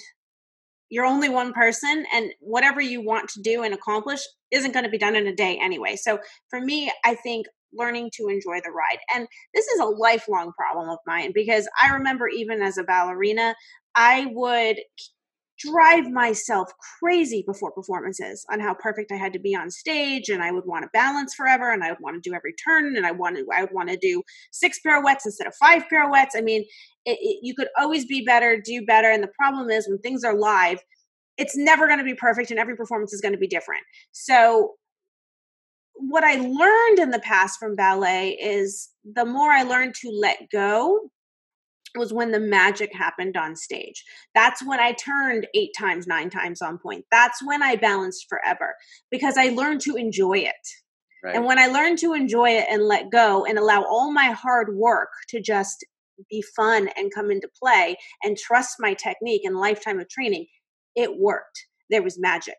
Speaker 1: you're only one person and whatever you want to do and accomplish isn't going to be done in a day anyway so for me i think learning to enjoy the ride and this is a lifelong problem of mine because i remember even as a ballerina i would drive myself crazy before performances on how perfect I had to be on stage and I would want to balance forever and I would want to do every turn and I wanted I would want to do six pirouettes instead of five pirouettes. I mean, it, it, you could always be better, do better and the problem is when things are live, it's never going to be perfect and every performance is going to be different. So what I learned in the past from ballet is the more I learned to let go, was when the magic happened on stage. That's when I turned eight times, nine times on pointe. That's when I balanced forever because I learned to enjoy it. Right. And when I learned to enjoy it and let go and allow all my hard work to just be fun and come into play and trust my technique and lifetime of training, it worked. There was magic.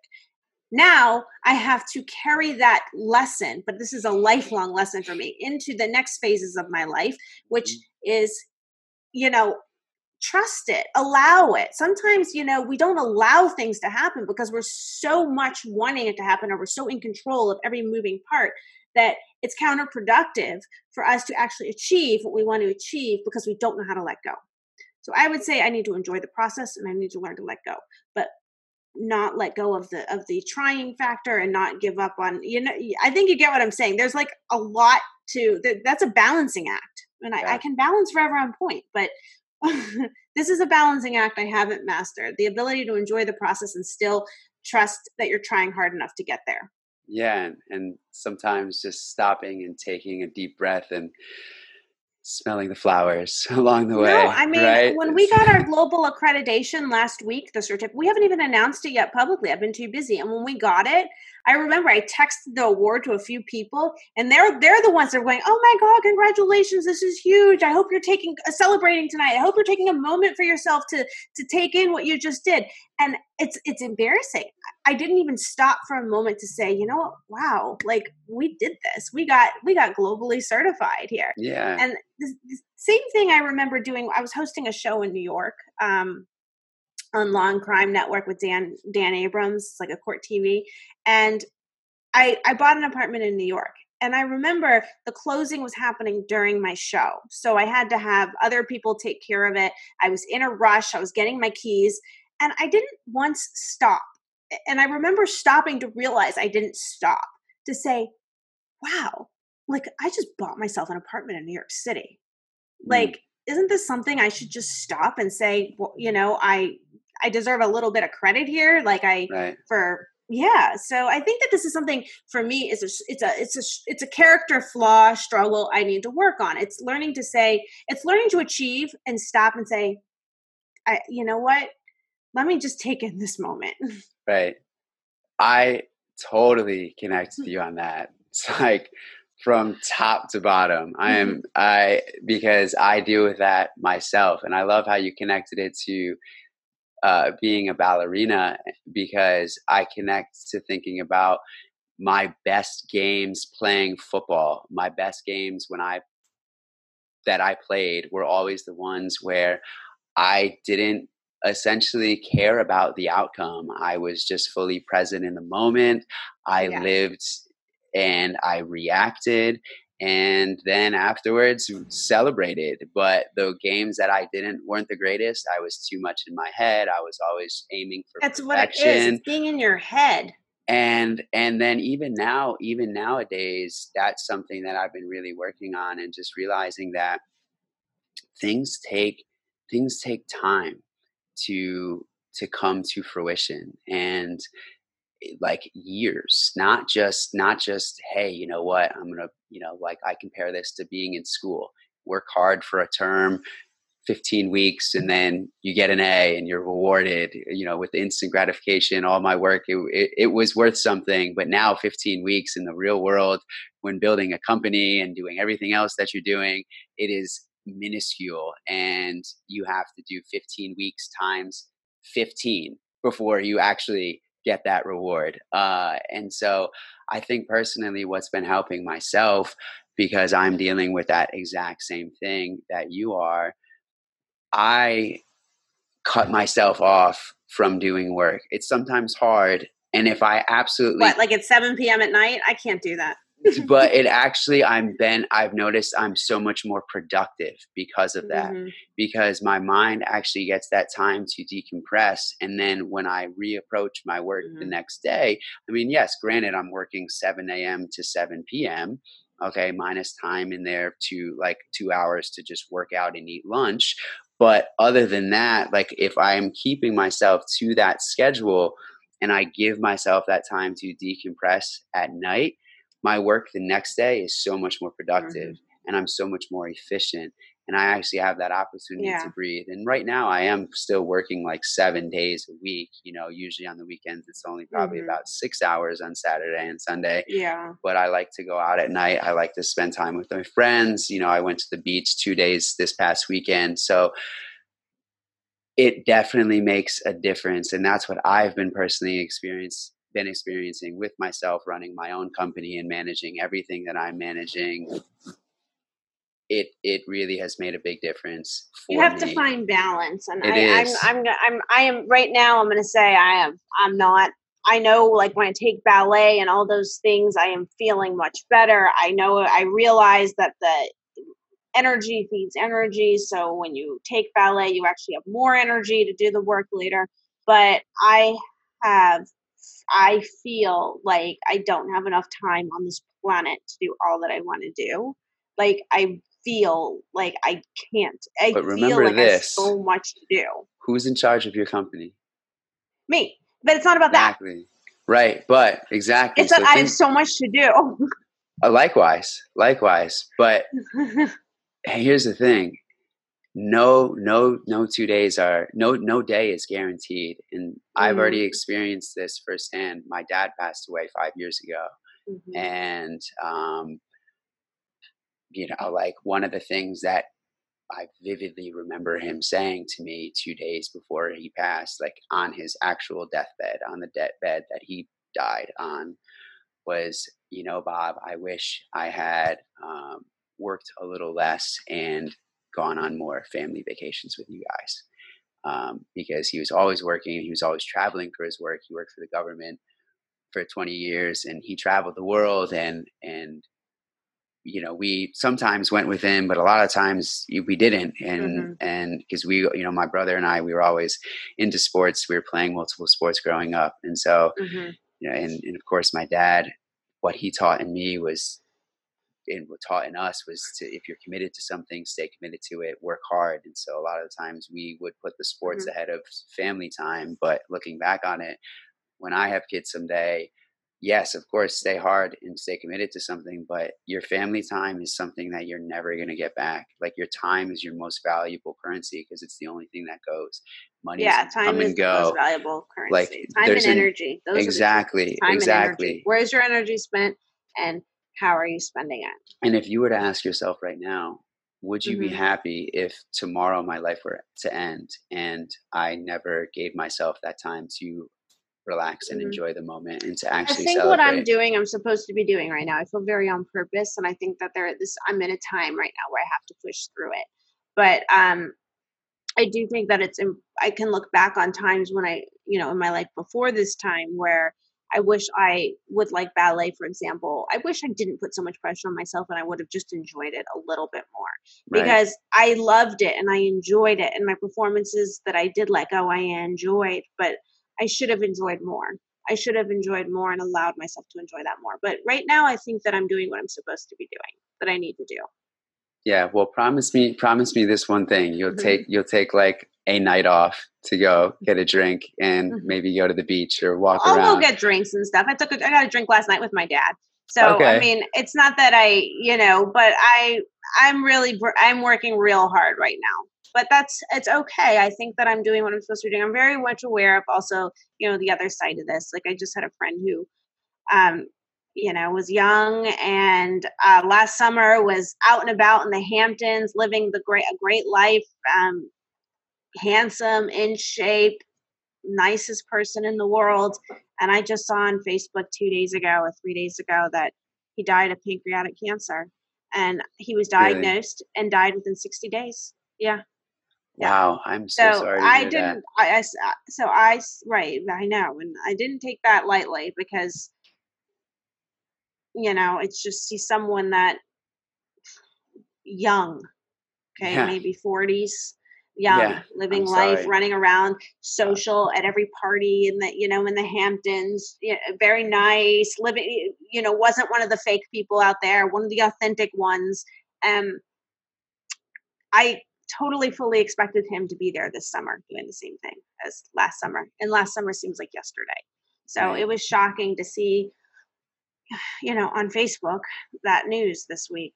Speaker 1: Now I have to carry that lesson, but this is a lifelong lesson for me into the next phases of my life, which mm-hmm. is you know, trust it, allow it. Sometimes, you know, we don't allow things to happen because we're so much wanting it to happen or we're so in control of every moving part that it's counterproductive for us to actually achieve what we want to achieve because we don't know how to let go. So I would say I need to enjoy the process and I need to learn to let go. But not let go of the of the trying factor and not give up on you know i think you get what i'm saying there's like a lot to that's a balancing act and I, I can balance forever on pointe but this is a balancing act i haven't mastered the ability to enjoy the process and still trust that you're trying hard enough to get there
Speaker 3: yeah and, and sometimes just stopping and taking a deep breath and smelling the flowers along the way.
Speaker 1: No, I mean, right? when we got our global accreditation last week, the certificate, we haven't even announced it yet publicly. I've been too busy. And when we got it, I remember I texted the award to a few people, and they're they're the ones that are going, "Oh my god, congratulations! This is huge! I hope you're taking uh, celebrating tonight. I hope you're taking a moment for yourself to to take in what you just did." And it's it's embarrassing. I didn't even stop for a moment to say, you know what? Wow, like we did this. We got we got globally certified here.
Speaker 3: Yeah.
Speaker 1: And the, the same thing I remember doing. I was hosting a show in New York. Um, on Law & Crime Network with Dan Dan Abrams, like a court TV, and I I bought an apartment in New York. And I remember the closing was happening during my show. So I had to have other people take care of it. I was in a rush. I was getting my keys. And I didn't once stop. And I remember stopping to realize I didn't stop to say, wow, like I just bought myself an apartment in New York City. Mm. Like, isn't this something I should just stop and say, well, you know, I I deserve a little bit of credit here. Like I right. for yeah. So I think that this is something for me is a it's a it's a it's a character flaw struggle I need to work on. It's learning to say it's learning to achieve and stop and say, I you know what? Let me just take in this moment.
Speaker 3: Right. I totally connect with you on that. It's like from top to bottom. I am mm-hmm. I because I deal with that myself and I love how you connected it to uh, being a ballerina because I connect to thinking about my best games playing football. My best games when I that I played were always the ones where I didn't essentially care about the outcome. I was just fully present in the moment. I yeah. lived and I reacted and then afterwards celebrated. But the games that i didn't weren't the greatest i was too much in my head i was always aiming for
Speaker 1: that's
Speaker 3: perfection.
Speaker 1: what it is it's being in your head.
Speaker 3: And and then even now even nowadays that's something that i've been really working on and just realizing that things take things take time to to come to fruition. And Eh, like years not just not just hey you know what i'm gonna you know like i compare this to being in school. Work hard for a term 15 weeks and then you get an a and you're rewarded you know with instant gratification all my work it, it, it was worth something but now 15 weeks in the real world when building a company and doing everything else that you're doing it is minuscule and you have to do 15 weeks times 15 before you actually get that reward. Uh, and so I think personally, what's been helping myself because I'm dealing with that exact same thing that you are, I cut myself off from doing work. It's sometimes hard. And if I absolutely.
Speaker 1: What, like at 7 p.m. at night? I can't do that
Speaker 3: but it actually i'm been i've noticed i'm so much more productive because of that mm-hmm. because my mind actually gets that time to decompress and then when i reapproach my work mm-hmm. the next day i mean yes granted i'm working 7 a.m to 7 p.m okay minus time in there to like two hours to just work out and eat lunch but other than that like if i'm keeping myself to that schedule and i give myself that time to decompress at night my work the next day is so much more productive mm-hmm. and I'm so much more efficient. And I actually have that opportunity yeah. to breathe. And right now, I am still working like seven days a week. You know, usually on the weekends, it's only probably mm-hmm. about six hours on Saturday and Sunday.
Speaker 1: Yeah.
Speaker 3: But I like to go out at night. I like to spend time with my friends. You know, I went to the beach two days this past weekend. So, it definitely makes a difference and that's what i've been personally experienced been experiencing with myself running my own company and managing everything that I'm managing it it really has made a big difference
Speaker 1: you have
Speaker 3: me.
Speaker 1: to find balance and it I, is. I'm, I'm i'm i am right now i'm going to say i am i'm not i know like when i take ballet and all those things i am feeling much better i know i realize that the energy feeds energy so when you take ballet you actually have more energy to do the work later but i have I feel like I don't have enough time on this planet to do all that I want to do. Like I feel like I can't. I
Speaker 3: but remember
Speaker 1: like
Speaker 3: this:
Speaker 1: so much to do.
Speaker 3: Who's in charge of your company?
Speaker 1: Me. But it's not about
Speaker 3: exactly. that. Right, but exactly.
Speaker 1: It's so that I have so much to do.
Speaker 3: Uh, likewise, likewise. But here's the thing: no no no two days are no no day is guaranteed and mm-hmm. i've already mm-hmm. experienced this firsthand my dad passed away five years ago mm-hmm. and um you know like one of the things that i vividly remember him saying to me two days before he passed like on his actual deathbed on the deathbed that he died on was you know bob i wish i had um, worked a little less and gone on more family vacations with you guys um, because he was always working. He was always traveling for his work. He worked for the government for 20 years, and he traveled the world. and And you know, we sometimes went with him, but a lot of times we didn't. And mm-hmm. and because we, you know, my brother and I, we were always into sports. We were playing multiple sports growing up, and so mm-hmm. you know, and, and of course, my dad, what he taught in me was and what taught in us was to if you're committed to something stay committed to it work hard. And so a lot of the times we would put the sports mm-hmm. ahead of family time but looking back on it when i have kids someday yes of course stay hard and stay committed to something but your family time is something that you're never going to get back. Like your time is your most valuable currency because it's the only thing that goes. Money yeah time come
Speaker 1: is
Speaker 3: and go.
Speaker 1: the most valuable currency. Like time and energy
Speaker 3: Those exactly exactly.
Speaker 1: Where's your energy spent? And how are you spending it?
Speaker 3: And if you were to ask yourself right now, would you mm-hmm. be happy if tomorrow my life were to end and I never gave myself that time to relax and mm-hmm. enjoy the moment and to actually I
Speaker 1: think
Speaker 3: celebrate.
Speaker 1: what I'm doing, I'm supposed to be doing right now. I feel very on purpose, and I think that there this I'm in a time right now where I have to push through it. But um, I do think that it's I can look back on times when I, you know, in my life before this time where I wish I would like ballet, for example. I wish I didn't put so much pressure on myself and I would have just enjoyed it a little bit more
Speaker 3: Right.
Speaker 1: because I loved it and I enjoyed it. And my performances that I did let go, I enjoyed, but I should have enjoyed more. I should have enjoyed more and allowed myself to enjoy that more. But right now, I think that I'm doing what I'm supposed to be doing, that I need to do.
Speaker 3: Yeah, well, promise me, promise me this one thing. You'll
Speaker 1: Mhm.
Speaker 3: take, you'll take like a night off to go get a drink and
Speaker 1: Mhm.
Speaker 3: maybe go to the beach or walk
Speaker 1: I'll
Speaker 3: around.
Speaker 1: go get drinks and stuff. I took a, I got a drink last night with my dad. So I mean, it's not that I, you know, but I I'm really I'm working real hard right now. But that's it's okay. I think that I'm doing what I'm supposed to be doing. I'm very much aware of also, you know, the other side of this. Like I just had a friend who um you know was young and uh last summer was out and about in the Hamptons living the great a great life um handsome in shape nicest person in the world. And I just saw on Facebook two days ago or three days ago that he died of pancreatic cancer. And he was
Speaker 3: Really?
Speaker 1: diagnosed and died within 60 days. Yeah. yeah.
Speaker 3: Wow, I'm so,
Speaker 1: So
Speaker 3: sorry.
Speaker 1: I didn't, I, uh, so I right, I know. And I didn't take that lightly because, you know, it's just see someone that young, okay,
Speaker 3: Yeah.
Speaker 1: maybe 40s, young,
Speaker 3: Yeah,
Speaker 1: living life, running around, social at every party in the, you know, in the Hamptons, you know, very nice, living, you know, wasn't one of the fake people out there, one of the authentic ones. Um, I totally fully expected him to be there this summer doing the same thing as last summer. And last summer seems like yesterday. So
Speaker 3: Right.
Speaker 1: it was shocking to see, you know, on Facebook that news this week.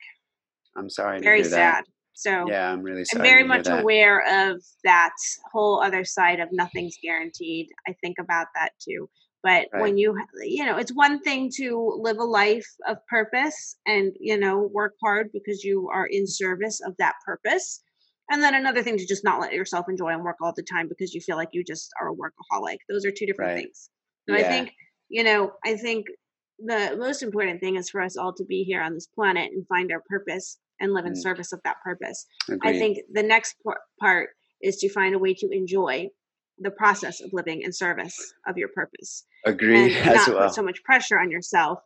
Speaker 3: I'm sorry to
Speaker 1: Very
Speaker 3: sad. that.
Speaker 1: So
Speaker 3: Yeah, I'm really
Speaker 1: I'm very much aware of that whole other side of nothing's guaranteed. I think about that too. But
Speaker 3: Right.
Speaker 1: when you, you know, it's one thing to live a life of purpose and, you know, work hard because you are in service of that purpose. And then another thing to just not let yourself enjoy and work all the time because you feel like you just are a workaholic. Those are two different
Speaker 3: Right.
Speaker 1: things. So I think, you know, I think the most important thing is for us all to be here on this planet and find our purpose and live in
Speaker 3: Mm.
Speaker 1: service of that purpose. I think the next part is to find a way to enjoy the process of living in service of your purpose
Speaker 3: Agree
Speaker 1: and not
Speaker 3: well.
Speaker 1: put so much pressure on yourself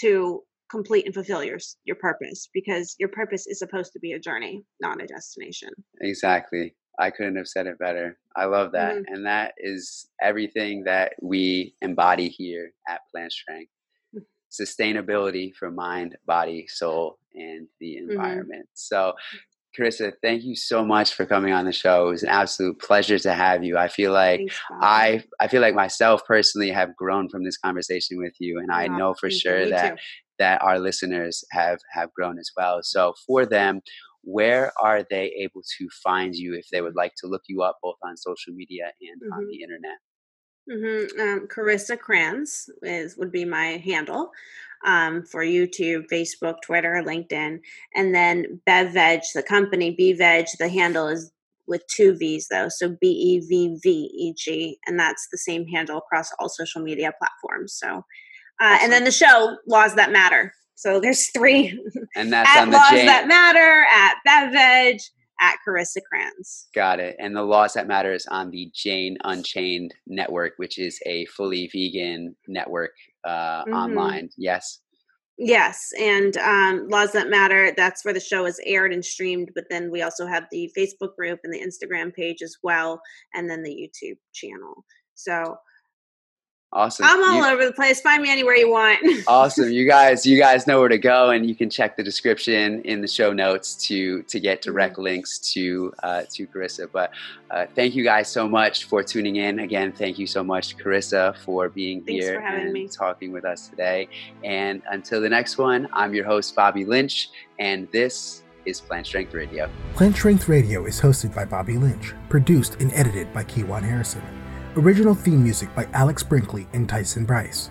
Speaker 1: to complete and fulfill your your purpose because your purpose is supposed to be a journey, not a destination.
Speaker 3: Exactly. I couldn't have said it better. I love that.
Speaker 1: Mhm.
Speaker 3: And that is everything that we embody here at Plant Strength. Sustainability for mind, body, soul, and the
Speaker 1: Mm-hmm.
Speaker 3: environment. So, Carissa, thank you so much for coming on the show. It was an absolute pleasure to have you. I feel like
Speaker 1: Thanks,
Speaker 3: I I feel like myself personally have grown from this conversation with you, and I
Speaker 1: Wow,
Speaker 3: know for sure that
Speaker 1: too.
Speaker 3: that our listeners have have grown as well. So for them, where are they able to find you if they would like to look you up both on social media and on
Speaker 1: Mhm.
Speaker 3: the internet?
Speaker 1: Hmm Um, Carissa Kranz is would be my handle um, for YouTube, Facebook, Twitter, LinkedIn, and then BevVeg, the company BeVeg. The handle is with two V's though, so B E V V E G, and that's the same handle across all social media platforms. So, uh, and then the show Laws That Matter. So there's three
Speaker 3: And that's
Speaker 1: at
Speaker 3: on the
Speaker 1: Laws
Speaker 3: Jane.
Speaker 1: That Matter, at BevVeg, at Carissa Kranz.
Speaker 3: Got it. And the laws that matter is on the Jane Unchained network, which is a fully vegan network uh,
Speaker 1: Mhm.
Speaker 3: online. Yes.
Speaker 1: Yes, and um, Laws That Matter, that's where the show is aired and streamed. But then we also have the Facebook group and the Instagram page as well, and then the YouTube channel. So
Speaker 3: Awesome.
Speaker 1: I'm all
Speaker 3: You-
Speaker 1: over the place. Find me anywhere you want.
Speaker 3: awesome you guys you guys know where to go and you can check the description in the show notes to to get direct links to uh, to carissa but uh, thank you guys so much for tuning in again thank you so much carissa for being
Speaker 1: Thanks
Speaker 3: here
Speaker 1: for having
Speaker 3: and
Speaker 1: me.
Speaker 3: talking with us today and until the next one i'm your host bobby lynch and this is plant strength radio
Speaker 2: Plant Strength Radio is hosted by Bobby Lynch, produced and edited by Kiwan Harrison. Original theme music by Alex Brinkley and Tyson Bryce.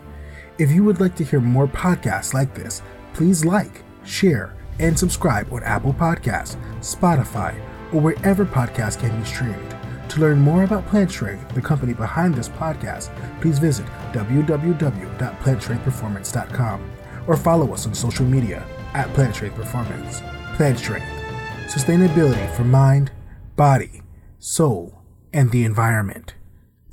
Speaker 2: If you would like to hear more podcasts like this, please like, share, and subscribe on Apple Podcasts, Spotify, or wherever podcasts can be streamed. To learn more about Plant Strength, the company behind this podcast, please visit www.plantstrengthperformance.com or follow us on social media at Plant Strength Performance. Plant Strength, sustainability for mind, body, soul, and the environment.